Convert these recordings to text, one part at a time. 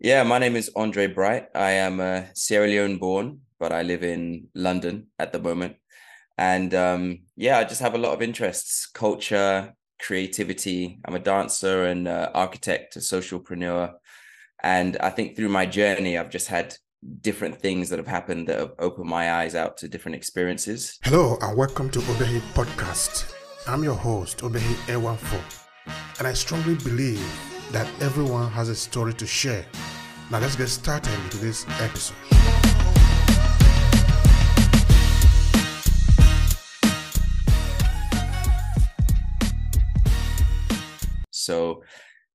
Yeah, my name is André Bright. I am a Sierra Leone born, but I live in London at the moment. And um, yeah, I just have a lot of interests, culture, creativity. I'm a dancer and uh, architect, a socialpreneur. And I think through my journey, I've just had different things that have happened that have opened my eyes out to different experiences. Hello and welcome to Obehi Podcast. I'm your host, Obehi Ewanfoh, and I strongly believe that everyone has a story to share. Now let's get started into this episode. So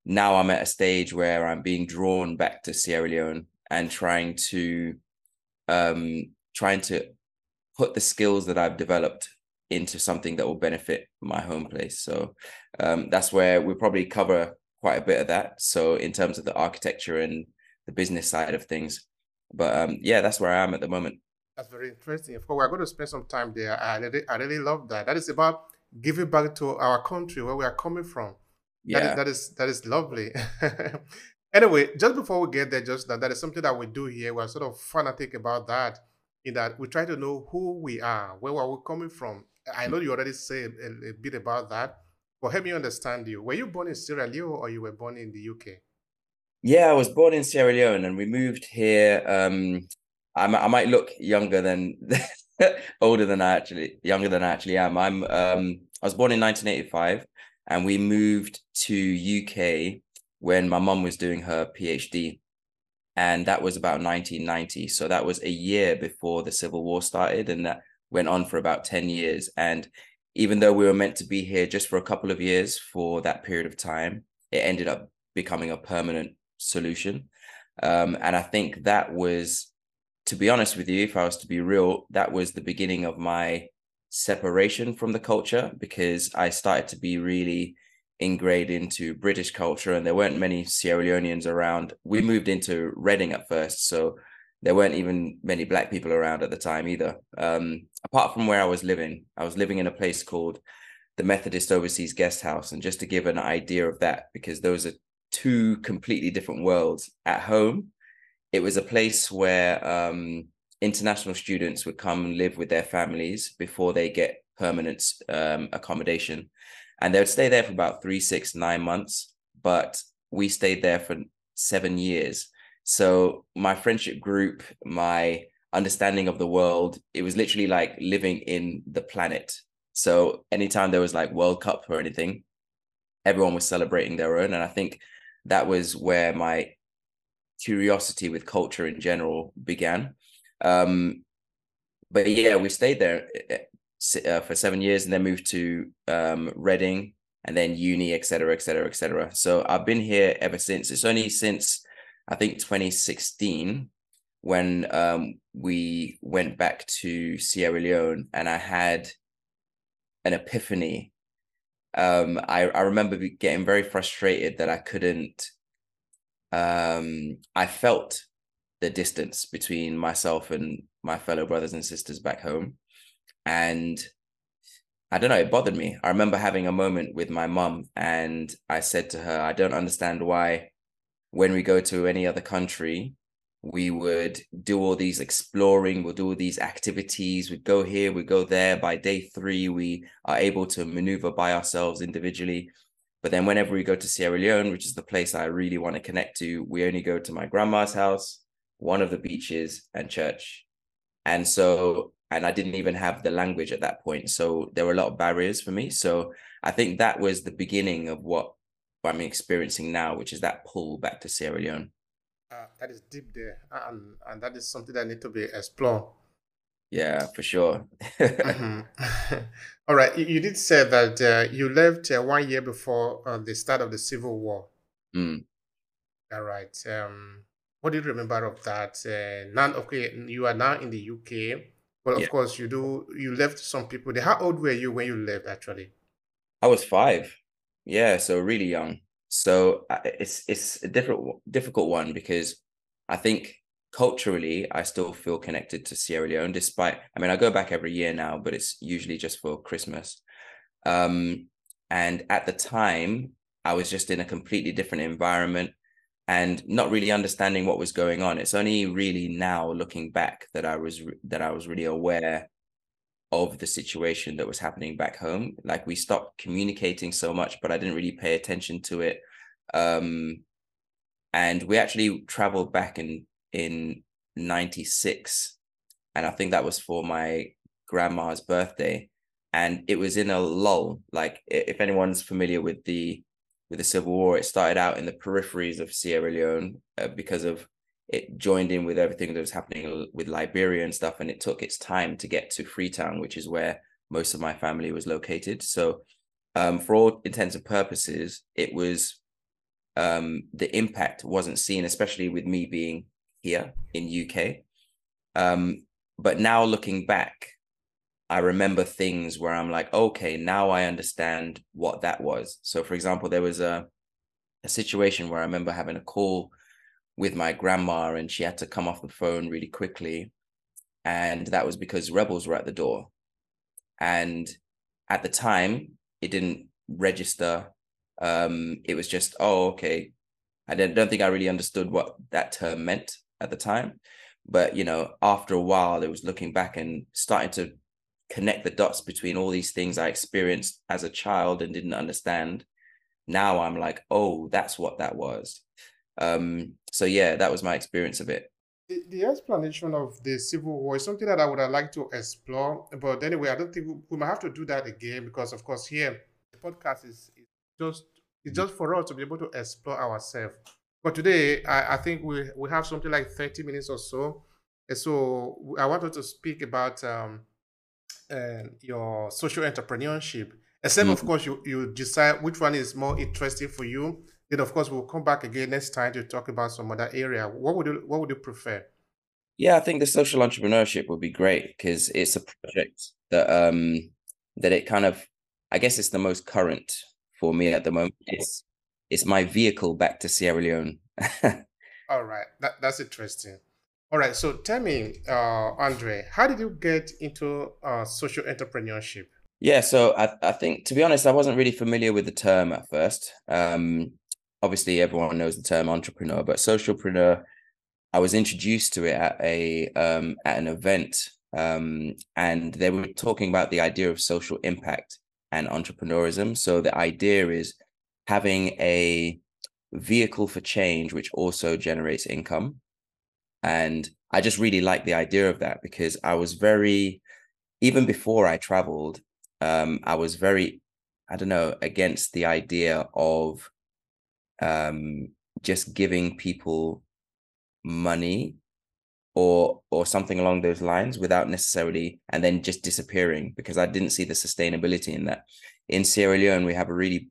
now I'm at a stage where I'm being drawn back to Sierra Leone and trying to um trying to put the skills that I've developed into something that will benefit my home place. So um, that's where we'll probably cover quite a bit of that. So in terms of the architecture and the business side of things, but um, yeah, that's where I am at the moment. That's very interesting. Of course, we're going to spend some time there. I really, I really love that. That is about giving back to our country where we are coming from. Yeah, that is that is, that is lovely. anyway, just before we get there, just that that is something that we do here. We're sort of fanatic about that. In that we try to know who we are, where are we coming from. I know you already said a, a bit about that, but help me understand you. Were you born in Sierra Leone or you were born in the UK? Yeah, I was born in Sierra Leone and we moved here. Um, I, I might look younger than older than I actually younger than I actually am. I'm um, I was born in 1985 and we moved to UK when my mum was doing her PhD and that was about 1990 so that was a year before the civil war started and that went on for about 10 years and even though we were meant to be here just for a couple of years for that period of time it ended up becoming a permanent solution. Um, and i think that was to be honest with you if i was to be real that was the beginning of my separation from the culture because i started to be really ingrained into british culture and there weren't many sierra leoneans around. We moved into reading at first so there weren't even many black people around at the time either. Um, apart from where I was living, I was living in a place called the Methodist Overseas Guest House. And just to give an idea of that, because those are two completely different worlds. At home, it was a place where um, international students would come and live with their families before they get permanent um, accommodation. And they would stay there for about three, six, nine months. But we stayed there for seven years so my friendship group, my understanding of the world, it was literally like living in the planet. So anytime there was like World Cup or anything, everyone was celebrating their own. And I think that was where my curiosity with culture in general began. Um, but yeah, we stayed there eh, uh, for seven years and then moved to um, Reading and then uni, et cetera, et cetera, et cetera. So I've been here ever since. It's only since I think 2016 when um, we went back to Sierra Leone and I had an epiphany. Um, I, I remember getting very frustrated that I couldn't, um, I felt the distance between myself and my fellow brothers and sisters back home. And I don't know, it bothered me. I remember having a moment with my mum and I said to her, I don't understand why when we go to any other country, we would do all these exploring, we'll do all these activities, we'd go here, we go there. By day three, we are able to maneuver by ourselves individually. But then whenever we go to Sierra Leone, which is the place I really want to connect to, we only go to my grandma's house, one of the beaches, and church. And so, and I didn't even have the language at that point. So there were a lot of barriers for me. So I think that was the beginning of what I'm experiencing now, which is that pull back to Sierra Leone. Uh, that is deep there, and and that is something that need to be explored. Yeah, for sure. mm-hmm. All right, you, you, did say that uh, you left uh, one year before uh, the start of the Civil War. Mm. All right. Um, what do you remember of that? Uh, now, okay, you are now in the UK, but of yeah. course you do. You left some people there. How old were you when you left? Actually, I was five. Yeah, so really young. So it's it's a different difficult one because I think culturally I still feel connected to Sierra Leone despite I mean I go back every year now but it's usually just for Christmas. Um and at the time I was just in a completely different environment. and not really understanding what was going on. It's only really now looking back that I was that I was really aware of the situation that was happening back home. Like we stopped communicating so much, but I didn't really pay attention to it. Um, and we actually traveled back in in 96 and i think that was for my grandma's birthday and it was in a lull like if anyone's familiar with the with the civil war it started out in the peripheries of sierra leone uh, because of it joined in with everything that was happening with liberia and stuff and it took its time to get to freetown which is where most of my family was located so um, for all intents and purposes it was um, the impact wasn't seen especially with me being here in uk um, but now looking back I remember things where I'm like, okay, now I understand what that was. So, for example, there was a a situation where I remember having a call with my grandma, and she had to come off the phone really quickly, and that was because rebels were at the door. And at the time, it didn't register. Um, it was just, oh, okay. I don't, think I really understood what that term meant at the time. But you know, after a while, it was looking back and starting to connect the dots between all these things I experienced as a child and didn't understand. Now I'm like, oh, that's what that was. Um, so yeah, that was my experience of it. The, the explanation of the Civil War is something that I would have liked to explore. But anyway, I don't think we, we might have to do that again because, of course, here the podcast is, is just it's just for us to be able to explore ourselves. But today, I, I think we we have something like 30 minutes or so. And so I wanted to speak about um, uh, your social entrepreneurship. Except, mm-hmm. of course, you, you decide which one is more interesting for you. Then, of course, we'll come back again next time to talk about some other area. What would you What would you prefer? Yeah, I think the social entrepreneurship would be great because it's a project that um that it kind of I guess it's the most current for me at the moment. It's it's my vehicle back to Sierra Leone. All right, that, that's interesting. All right. So tell me, uh, André, how did you get into uh, social entrepreneurship? Yeah. So I, I think, to be honest, I wasn't really familiar with the term at first. Um, obviously, everyone knows the term entrepreneur, but socialpreneur, I was introduced to it at a um, at an event, um, and they were talking about the idea of social impact and entrepreneurism. So the idea is having a vehicle for change, which also generates income. And I just really like the idea of that because I was very, even before I traveled, um, I was very, I don't know, against the idea of um, just giving people money or or something along those lines without necessarily and then just disappearing because I didn't see the sustainability in that. In Sierra Leone, we have a really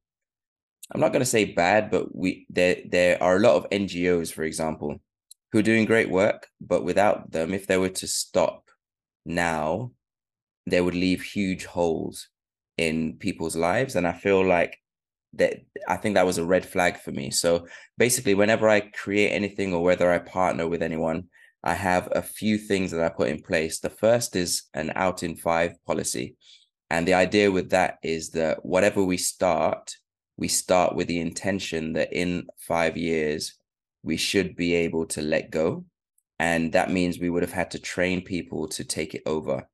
I'm not going to say bad, but we there there are a lot of NGOs, for example, who are doing great work, but without them, if they were to stop now, they would leave huge holes in people's lives. And I feel like that I think that was a red flag for me. So basically, whenever I create anything or whether I partner with anyone, I have a few things that I put in place. The first is an out in five policy. And the idea with that is that whatever we start, we start with the intention that in five years, we should be able to let go. And that means we would have had to train people to take it over.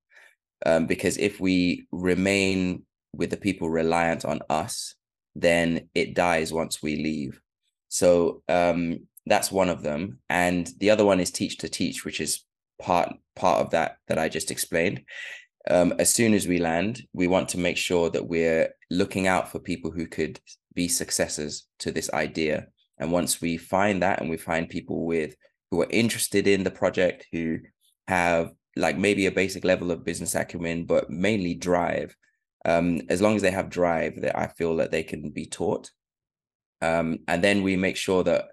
Um, because if we remain with the people reliant on us, then it dies once we leave. So um, that's one of them. And the other one is teach to teach, which is part part of that that I just explained. Um, as soon as we land, we want to make sure that we're looking out for people who could be successors to this idea and once we find that and we find people with who are interested in the project, who have like maybe a basic level of business acumen, but mainly drive, um, as long as they have drive, that I feel that they can be taught. Um, and then we make sure that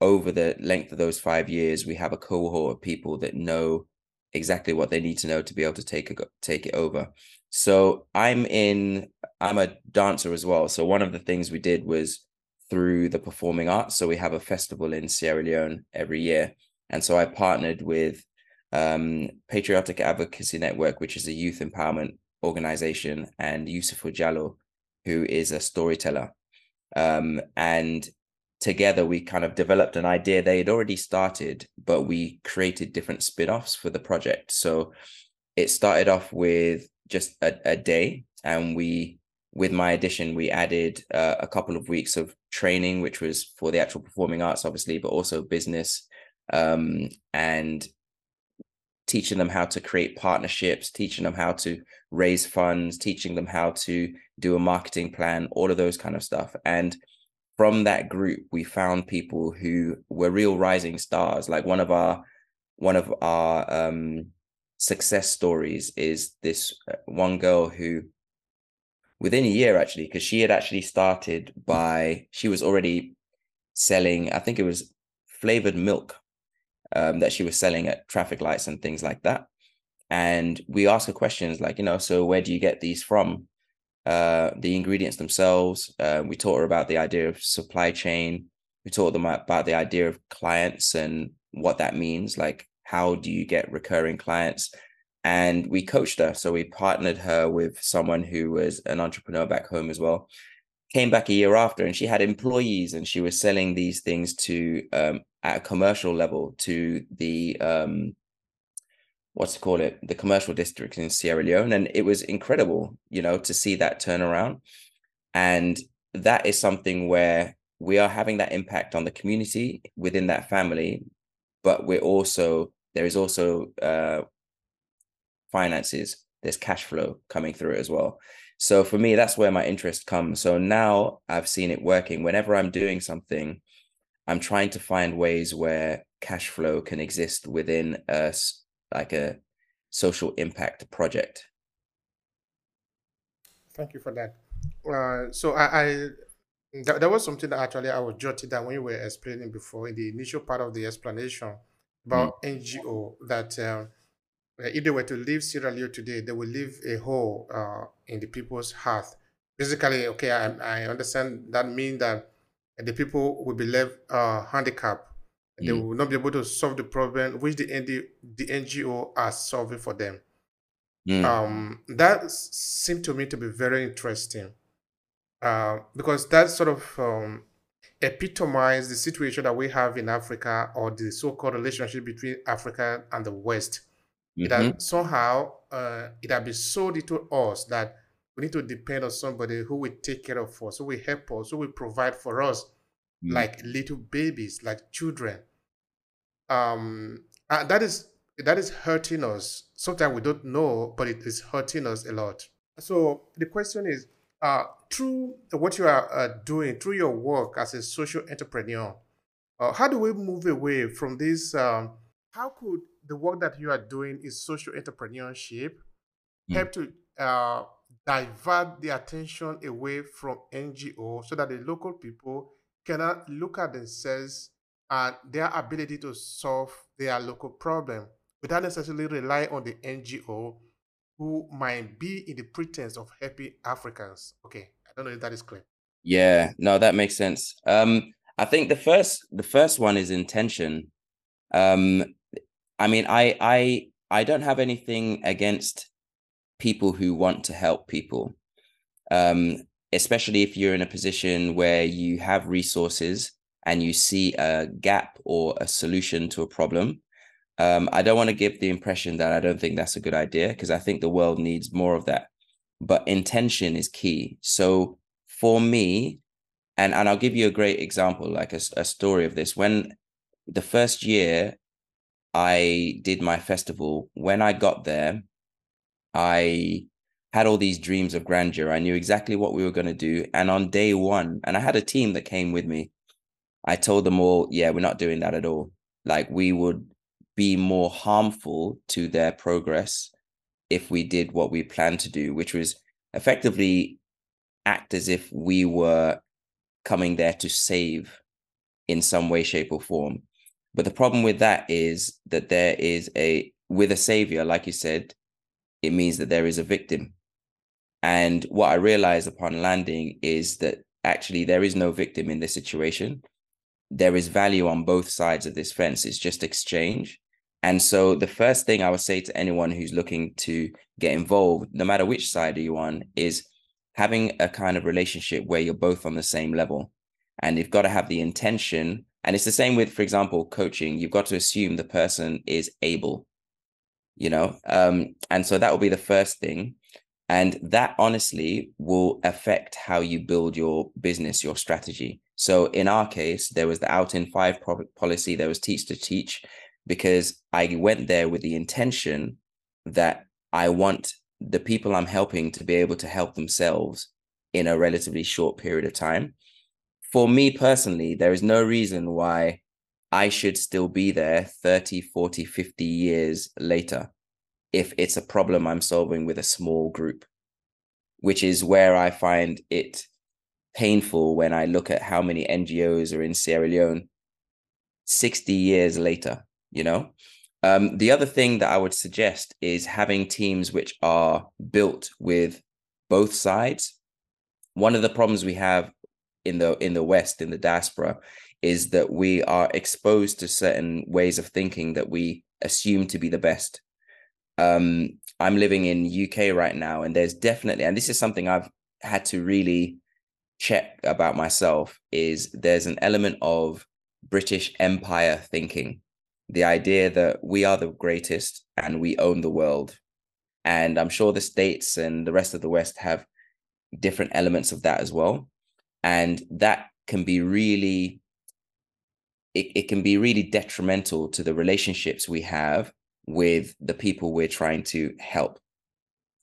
over the length of those five years, we have a cohort of people that know exactly what they need to know to be able to take a, take it over. So I'm in. I'm a dancer as well. So one of the things we did was through the performing arts. So we have a festival in Sierra Leone every year. And so I partnered with um, Patriotic Advocacy Network, which is a youth empowerment organization, and Yusufu Jallo, who is a storyteller. Um, and together we kind of developed an idea. They had already started but we created different spin-offs for the project. So it started off with just a, a day and we with my addition we added uh, a couple of weeks of training which was for the actual performing arts obviously but also business. Um, and teaching them how to create partnerships teaching them how to raise funds teaching them how to do a marketing plan all of those kind of stuff. And from that group we found people who were real rising stars. Like one of our one of our um, success stories is this uh, one girl who within a year actually because she had actually started by she was already selling i think it was flavored milk um, that she was selling at traffic lights and things like that and we asked her questions like you know so where do you get these from uh, the ingredients themselves. Uh, we taught her about the idea of supply chain. We taught them about the idea of clients and what that means. Like, how do you get recurring clients? And we coached her. So we partnered her with someone who was an entrepreneur back home as well. Came back a year after, and she had employees, and she was selling these things to um, at a commercial level to the um, what's to call it? The commercial district in Sierra Leone and it was incredible you know to see that turnaround. And that is something where we are having that impact on the community within that family but we're also there is also uh finances. There's cash flow coming through as well so for me that's where my interest comes so now I've seen it working whenever I'm doing something I'm trying to find ways where cash flow can exist within us like a social impact project. Thank you for that. Uh, so I, I was something that actually I was jotting down when you were explaining before in the initial part of the explanation about mm. NGO that um, if they were to leave Sierra Leone today, they will leave a hole uh, in the people's heart. Basically, okay, I, I understand that means that the people will be left uh, handicapped they mm. will not be able to solve the problem which the ND, the NGO are solving for them. Mm. Um, that seemed to me to be very interesting uh, because that sort of um, epitomizes the situation that we have in Africa or the so-called relationship between Africa and the West. Mm-hmm. That somehow uh, it has been sold into us that we need to depend on somebody who will take care of us, who will help us, who will provide for us mm. like little babies, like children. Um, that is that is hurting us. Sometimes we don't know, but it is hurting us a lot. So the question is, uh, through what you are uh, doing, through your work as a social entrepreneur, uh, how do we move away from this? Um, how could the work that you are doing is social entrepreneurship mm. help to uh, divert the attention away from NGO so that the local people cannot look at themselves and their ability to solve their local problem without necessarily rely on the NGO who might be in the pretense of helping Africans. Okay, I don't know if that is clear. Yeah, no, that makes sense. Um, I think the first the first one is intention. Um, I mean, I I I don't have anything against people who want to help people. Um, especially if you're in a position where you have resources and you see a gap or a solution to a problem. Um, I don't want to give the impression that I don't think that's a good idea because I think the world needs more of that. But intention is key. So for me, and and I'll give you a great example, like a, a story of this. When the first year I did my festival, when I got there, I had all these dreams of grandeur. I knew exactly what we were going to do. And on day one, and I had a team that came with me. I told them all, yeah, we're not doing that at all. Like we would be more harmful to their progress if we did what we planned to do, which was effectively act as if we were coming there to save in some way, shape, or form. But the problem with that is that there is a, with a savior, like you said, it means that there is a victim. And what I realized upon landing is that actually there is no victim in this situation. There is value on both sides of this fence. It's just exchange. And so the first thing I would say to anyone who's looking to get involved, no matter which side are you on, is having a kind of relationship where you're both on the same level. and you've got to have the intention. And it's the same with, for example, coaching. You've got to assume the person is able, you know. Um, and so that will be the first thing. And that honestly will affect how you build your business, your strategy. So in our case, there was the out in five policy, there was teach to teach, because I went there with the intention that I want the people I'm helping to be able to help themselves in a relatively short period of time. For me personally, there is no reason why I should still be there 30, 40, 50 years later if it's a problem I'm solving with a small group, which is where I find it painful when I look at how many NGOs are in Sierra Leone 60 years later, you know? Um, the other thing that I would suggest is having teams which are built with both sides. One of the problems we have in the in the West, in the diaspora, is that we are exposed to certain ways of thinking that we assume to be the best. Um, I'm living in UK right now, and there's definitely, and this is something I've had to really check about myself, is there's an element of British Empire thinking the idea that we are the greatest and we own the world. And I'm sure the States and the rest of the West have different elements of that as well. And that can be really, it, it can be really detrimental to the relationships we have with the people we're trying to help.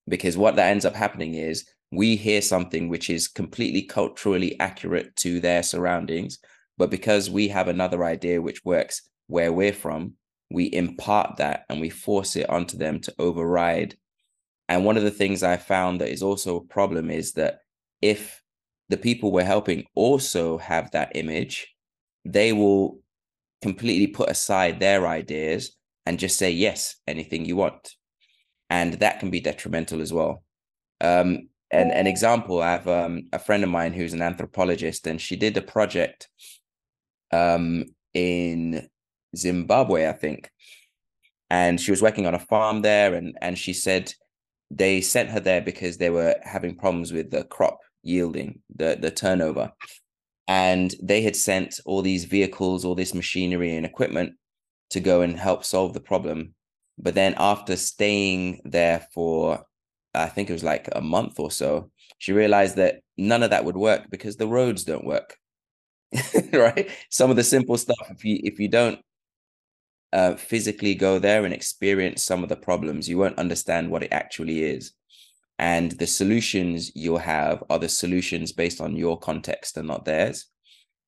Because what that ends up happening is we hear something which is completely culturally accurate to their surroundings, but because we have another idea which works where we're from, we impart that and we force it onto them to override. And one of the things I found that is also a problem is that if the people we're helping also have that image, they will completely put aside their ideas and just say, yes, anything you want. And that can be detrimental as well. Um, and an example, I have um, a friend of mine who's an anthropologist, and she did a project um, in Zimbabwe, I think. And she was working on a farm there, and and she said they sent her there because they were having problems with the crop yielding, the the turnover. And they had sent all these vehicles, all this machinery and equipment to go and help solve the problem. But then after staying there for I think it was like a month or so, she realized that none of that would work because the roads don't work. right? Some of the simple stuff, if you if you don't uh, physically go there and experience some of the problems, you won't understand what it actually is. And the solutions you'll have are the solutions based on your context and not theirs.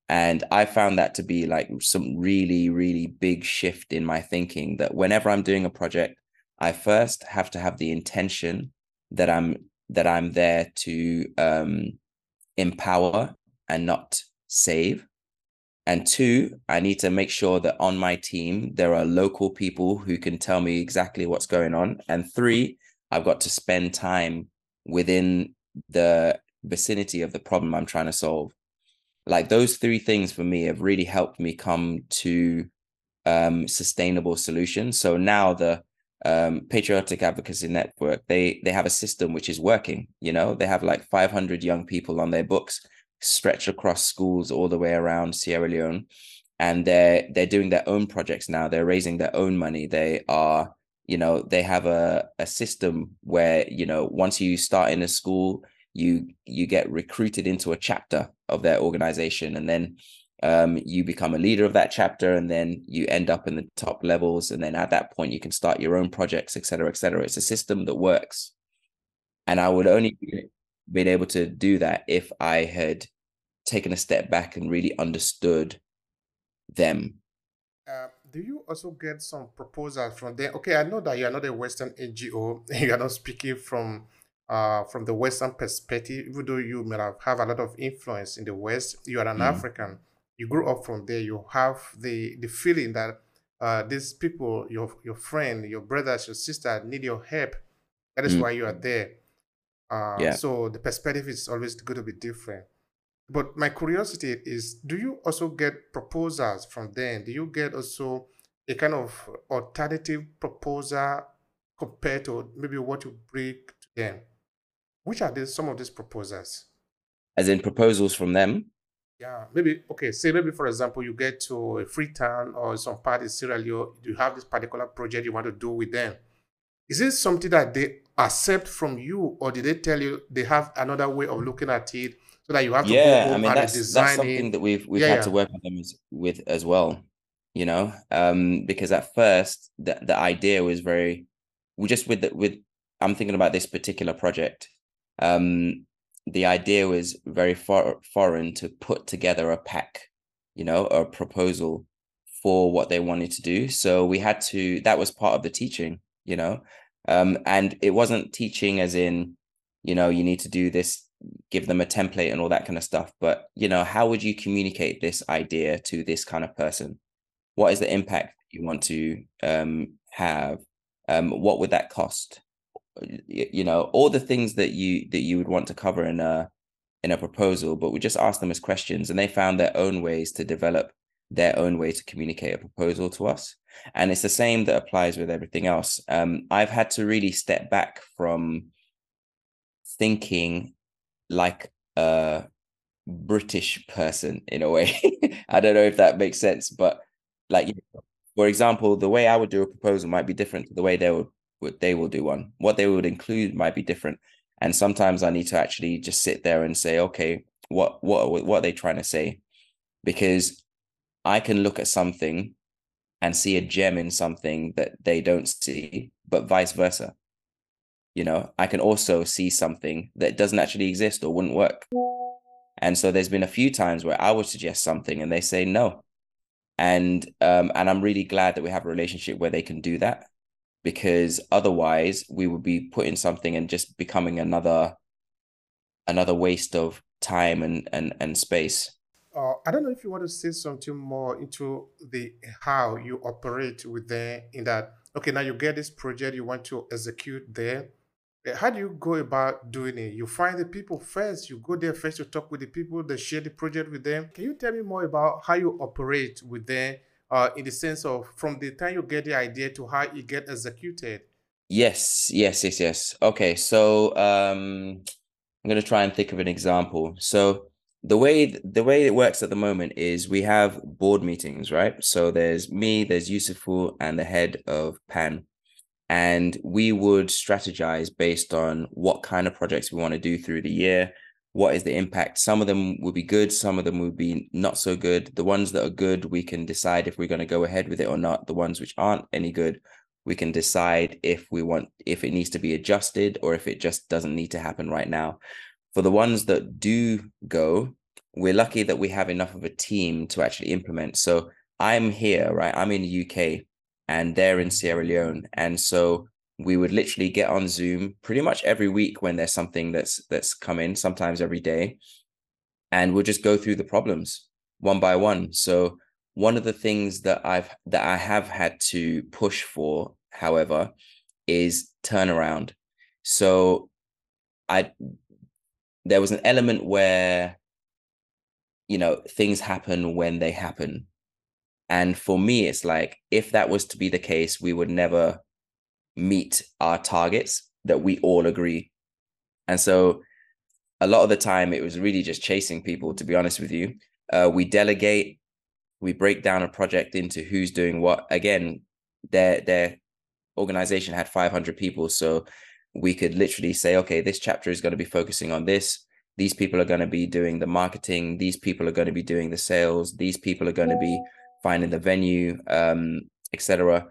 And I found that to be like some really, really big shift in my thinking that whenever I'm doing a project, I first have to have the intention that I'm that I'm there to um, empower and not save. And two, I need to make sure that on my team, there are local people who can tell me exactly what's going on. And three, I've got to spend time within the vicinity of the problem I'm trying to solve. Like those three things for me have really helped me come to um, sustainable solutions. So now the um, Patriotic Advocacy Network, they they have a system which is working. You know, they have like 500 young people on their books stretch across schools all the way around Sierra Leone. And they're they're doing their own projects now. They're raising their own money. They are, you know, they have a, a system where, you know, once you start in a school, you you get recruited into a chapter of their organization. And then um, you become a leader of that chapter and then you end up in the top levels and then at that point you can start your own projects et cetera et cetera it's a system that works and i would only been able to do that if I had taken a step back and really understood them. Do you also get some proposals from them? Okay, I know that you are not a Western NGO. You are not speaking from uh, from the Western perspective, even though you may have, have a lot of influence in the West. You are an mm. African. You grew up from there. You have the the feeling that uh, these people, your your friend, your brothers, your sister, need your help. That is mm. why you are there. Uh, yeah. So the perspective is always going to be different. But my curiosity is, do you also get proposals from them? Do you get also a kind of alternative proposal compared to maybe what you bring to them? Which are some of these proposals? As in proposals from them? Yeah, maybe okay. Say maybe for example, you get to a Freetown or some part in Sierra Leone, you have this particular project you want to do with them. Is it something that they accept from you, or did they tell you they have another way of looking at it so that you have to Yeah, I mean that's that's something it? that we've we've Yeah, had to work with them as, with as well, you know, um, because at first the the idea was very we just with the with I'm thinking about this particular project. Um, the idea was very far foreign to put together a pack, you know, a proposal for what they wanted to do. So we had to that was part of the teaching, you know. Um, and it wasn't teaching as in, you know, you need to do this give them a template and all that kind of stuff. But you know, how would you communicate this idea to this kind of person? What is the impact you want to um, have? Um, what would that cost? You know, all the things that you that you would want to cover in a in a proposal. But we just asked them as questions, and they found their own ways to develop their own way to communicate a proposal to us. And it's the same that applies with everything else. Um, I've had to really step back from thinking like a British person in a way. I don't know if that makes sense, but like for example, the way I would do a proposal might be different to the way they would, would they will do one. What they would include might be different. And sometimes I need to actually just sit there and say, okay, what what what are they trying to say? Because I can look at something and see a gem in something that they don't see, but vice versa. You know, I can also see something that doesn't actually exist or wouldn't work. And so there's been a few times where I would suggest something and they say no. And um, and I'm really glad that we have a relationship where they can do that because otherwise we would be putting something and just becoming another another waste of time and and and space. Uh, I don't know if you want to say something more into the how you operate with them in that. Okay, now you get this project you want to execute there. Uh, How do you go about doing it? You find the people first. You go there first to talk with the people. They share the project with them. Can you tell me more about how you operate with them? Uh, in the sense of from the time you get the idea to how it get executed. Yes, yes, yes, yes. Okay, so um I'm gonna try and think of an example. So the way the way it works at the moment is we have board meetings, right? So there's me, there's Yusufu, and the head of PAN, and we would strategize based on what kind of projects we want to do through the year. What is the impact? Some of them will be good, some of them will be not so good. The ones that are good, we can decide if we're going to go ahead with it or not. The ones which aren't any good, we can decide if we want if it needs to be adjusted or if it just doesn't need to happen right now for the ones that do go, we're lucky that we have enough of a team to actually implement. So I'm here, right? I'm in the UK and they're in Sierra Leone. And so we would literally get on Zoom pretty much every week when there's something that's that's come in, sometimes every day, and we'll just go through the problems one by one. So one of the things that I've that I have had to push for, however, is turnaround. So I there was an element where you know things happen when they happen and for me it's like if that was to be the case we would never meet our targets that we all agree. And so a lot of the time it was really just chasing people to be honest with you. Uh, we delegate we break down a project into who's doing what. Again their their organization had 500 people so we could literally say okay this chapter is going to be focusing on this. These people are going to be doing the marketing. These people are going to be doing the sales. These people are going to be finding the venue um etc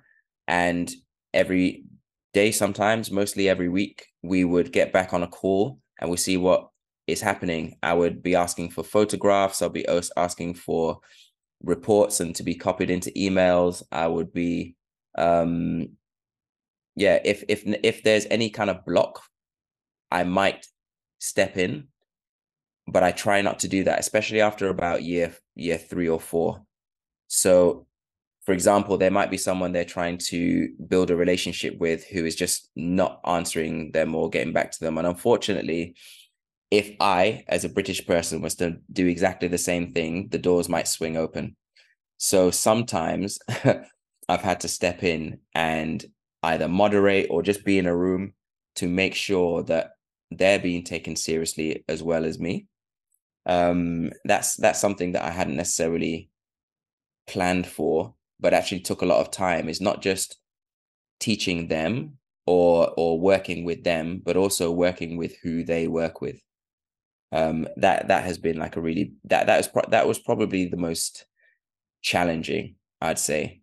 and every day sometimes mostly every week we would get back on a call and we see what is happening. I would be asking for photographs i'll be asking for reports and to be copied into emails. I would be um yeah if if if there's any kind of block i might step in but i try not to do that especially after about year year three or four so for example there might be someone they're trying to build a relationship with who is just not answering them or getting back to them. And unfortunately if i as a british person was to do exactly the same thing the doors might swing open. So sometimes i've had to step in and either moderate or just be in a room to make sure that they're being taken seriously as well as me. Um, that's that's something that I hadn't necessarily planned for, but actually took a lot of time. Is not just teaching them or or working with them, but also working with who they work with. Um, that that has been like a really that that was pro- that was probably the most challenging, I'd say.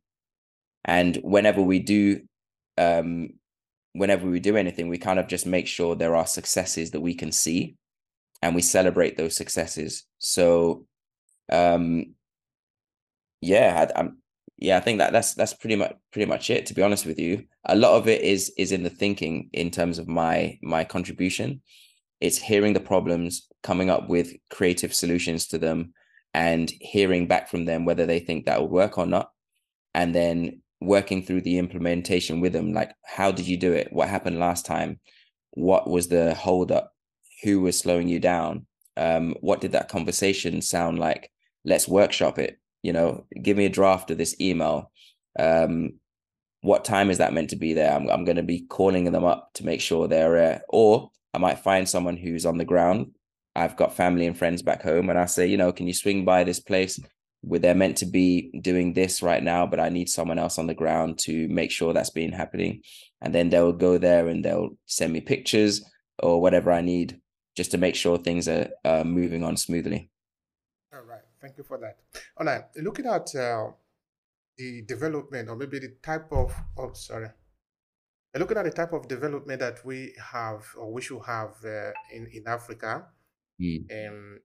And whenever we do, um, whenever we do anything, we kind of just make sure there are successes that we can see, and we celebrate those successes. So, um, yeah, I, I'm yeah, I think that that's that's pretty much pretty much it. To be honest with you, a lot of it is is in the thinking in terms of my my contribution. It's hearing the problems, coming up with creative solutions to them, and hearing back from them whether they think that will work or not, and then working through the implementation with them. Like, how did you do it? What happened last time? What was the hold up? Who was slowing you down? Um, what did that conversation sound like? Let's workshop it you know, give me a draft of this email. Um, what time is that meant to be there? I'm, I'm going to be calling them up to make sure they're, uh, or I might find someone who's on the ground. I've got family and friends back home, and I say, you know, can you swing by this place where they're meant to be doing this right now, but I need someone else on the ground to make sure that's been happening. And then they'll go there and they'll send me pictures or whatever I need just to make sure things are uh, moving on smoothly. Thank you for that. All right. Looking at uh, the development or maybe the type of, oh, sorry. Looking at the type of development that we have or we should have uh, in, in Africa, mm. um,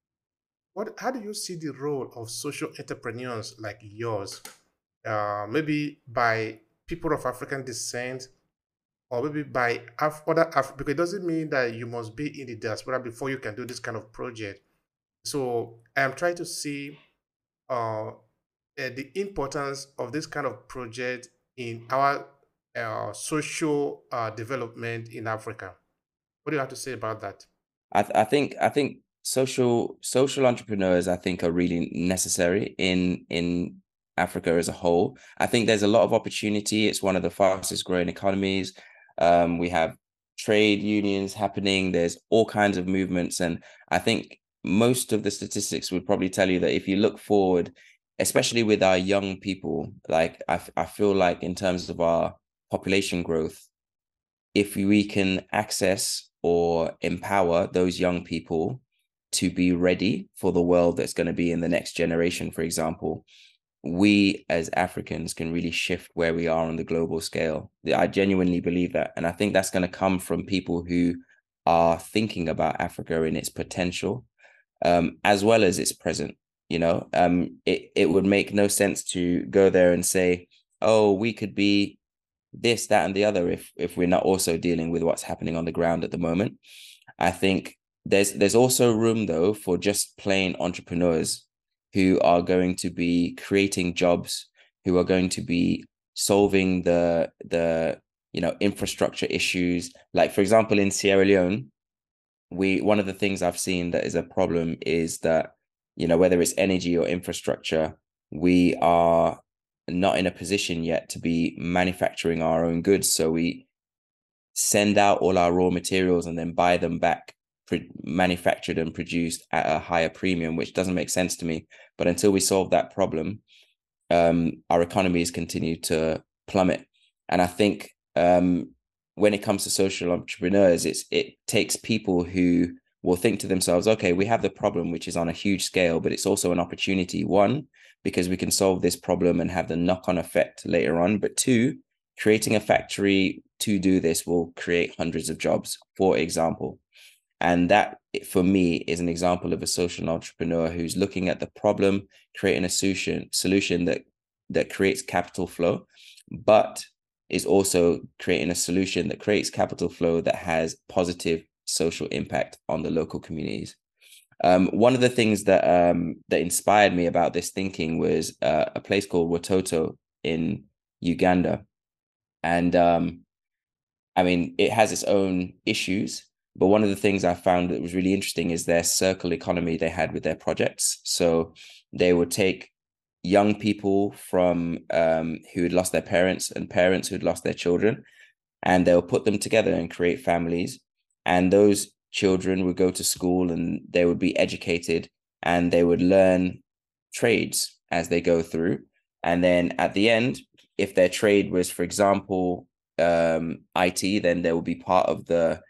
what, how do you see the role of social entrepreneurs like yours, uh, maybe by people of African descent, or maybe by Af- other Af- because it doesn't mean that you must be in the diaspora before you can do this kind of project. So I'm trying to see uh, uh, the importance of this kind of project in our uh, social uh, development in Africa. What do you have to say about that? I, th- I think I think social social entrepreneurs I think are really necessary in in Africa as a whole. I think there's a lot of opportunity. It's one of the fastest growing economies. Um, we have trade unions happening. There's all kinds of movements, and I think most of the statistics would probably tell you that if you look forward, especially with our young people, like I, I feel like in terms of our population growth, if we can access or empower those young people to be ready for the world that's going to be in the next generation, for example, we as Africans can really shift where we are on the global scale. I genuinely believe that. And I think that's going to come from people who are thinking about Africa in its potential um, as well as its present. You know, um, it it would make no sense to go there and say, "Oh, we could be this, that, and the other," if if we're not also dealing with what's happening on the ground at the moment. I think there's there's also room though for just plain entrepreneurs who are going to be creating jobs, who are going to be solving the the you know infrastructure issues. Like for example, in Sierra Leone, we one of the things I've seen that is a problem is that you know whether it's energy or infrastructure, we are not in a position yet to be manufacturing our own goods. So we send out all our raw materials and then buy them back manufactured and produced at a higher premium, which doesn't make sense to me. But until we solve that problem, um, our economies continue to plummet. And I think um, when it comes to social entrepreneurs, it's it takes people who will think to themselves, okay, we have the problem which is on a huge scale, but it's also an opportunity. One, because we can solve this problem and have the knock-on effect later on. But two, creating a factory to do this will create hundreds of jobs, for example. And that for me is an example of a social entrepreneur who's looking at the problem, creating a solution, solution that that creates capital flow, but is also creating a solution that creates capital flow that has positive social impact on the local communities. Um, one of the things that um, that inspired me about this thinking was uh, a place called Watoto in Uganda, and um, I mean it has its own issues. But one of the things I found that was really interesting is their circle economy they had with their projects. So they would take young people from um, who had lost their parents and parents who had lost their children, and they'll put them together and create families. And those children would go to school and they would be educated and they would learn trades as they go through. And then at the end, if their trade was, for example, um, IT, then they will be part of the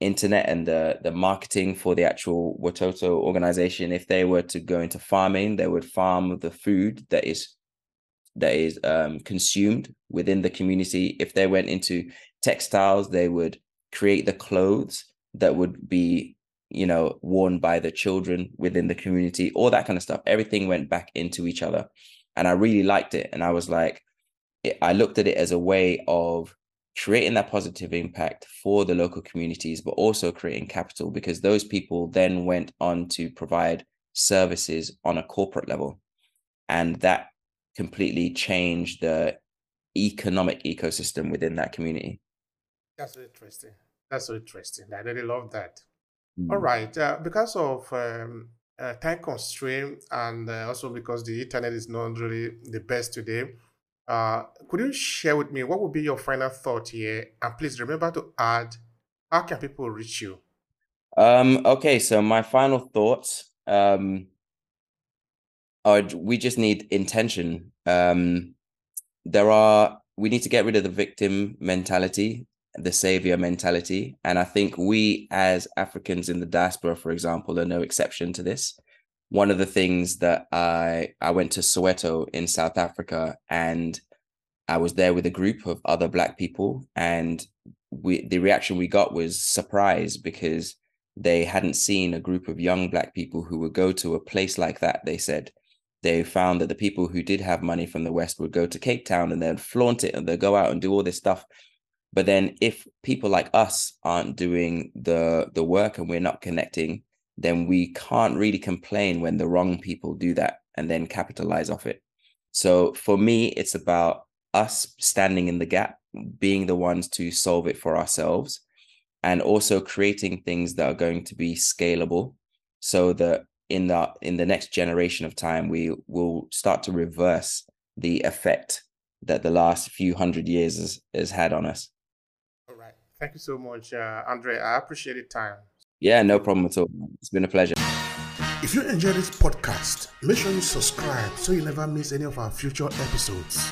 internet and the the marketing for the actual Watoto organization. If they were to go into farming, they would farm the food that is that is um, consumed within the community. If they went into textiles, they would create the clothes that would be you know worn by the children within the community all that kind of stuff everything went back into each other and i really liked it and i was like i looked at it as a way of creating that positive impact for the local communities but also creating capital because those people then went on to provide services on a corporate level and that completely changed the economic ecosystem within that community that's interesting that's so interesting i really love that all mm. right. Uh, because of um, uh, time constraint and uh, also because the internet is not really the best today, uh, could you share with me what would be your final thought here? And please remember to add how can people reach you? Um, okay, so my final thoughts um, are we just need intention. Um, there are we need to get rid of the victim mentality the savior mentality. And I think we, as Africans in the diaspora, for example, are no exception to this. One of the things that I I went to Soweto in South Africa, and I was there with a group of other Black people, and we the reaction we got was surprise because they hadn't seen a group of young Black people who would go to a place like that. They said they found that the people who did have money from the West would go to Cape Town and then flaunt it and they'd go out and do all this stuff but then if people like us aren't doing the the work and we're not connecting, then we can't really complain when the wrong people do that and then capitalize off it. So for me, it's about us standing in the gap, being the ones to solve it for ourselves, and also creating things that are going to be scalable so that in the in the next generation of time we will start to reverse the effect that the last few hundred years has, has had on us. All right. Thank you so much, uh, André. I appreciate your time. Yeah, no problem at all. It's been a pleasure. If you enjoy this podcast, make sure you subscribe so you never miss any of our future episodes.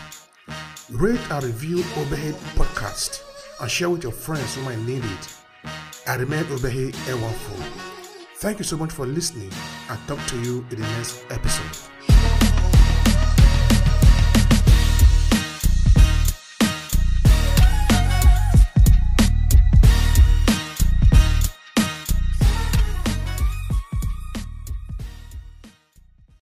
Rate and review Obehi Podcast and share with your friends who might need it. I remain Obehi Ewanfoh. Thank you so much for listening and talk to you in the next episode.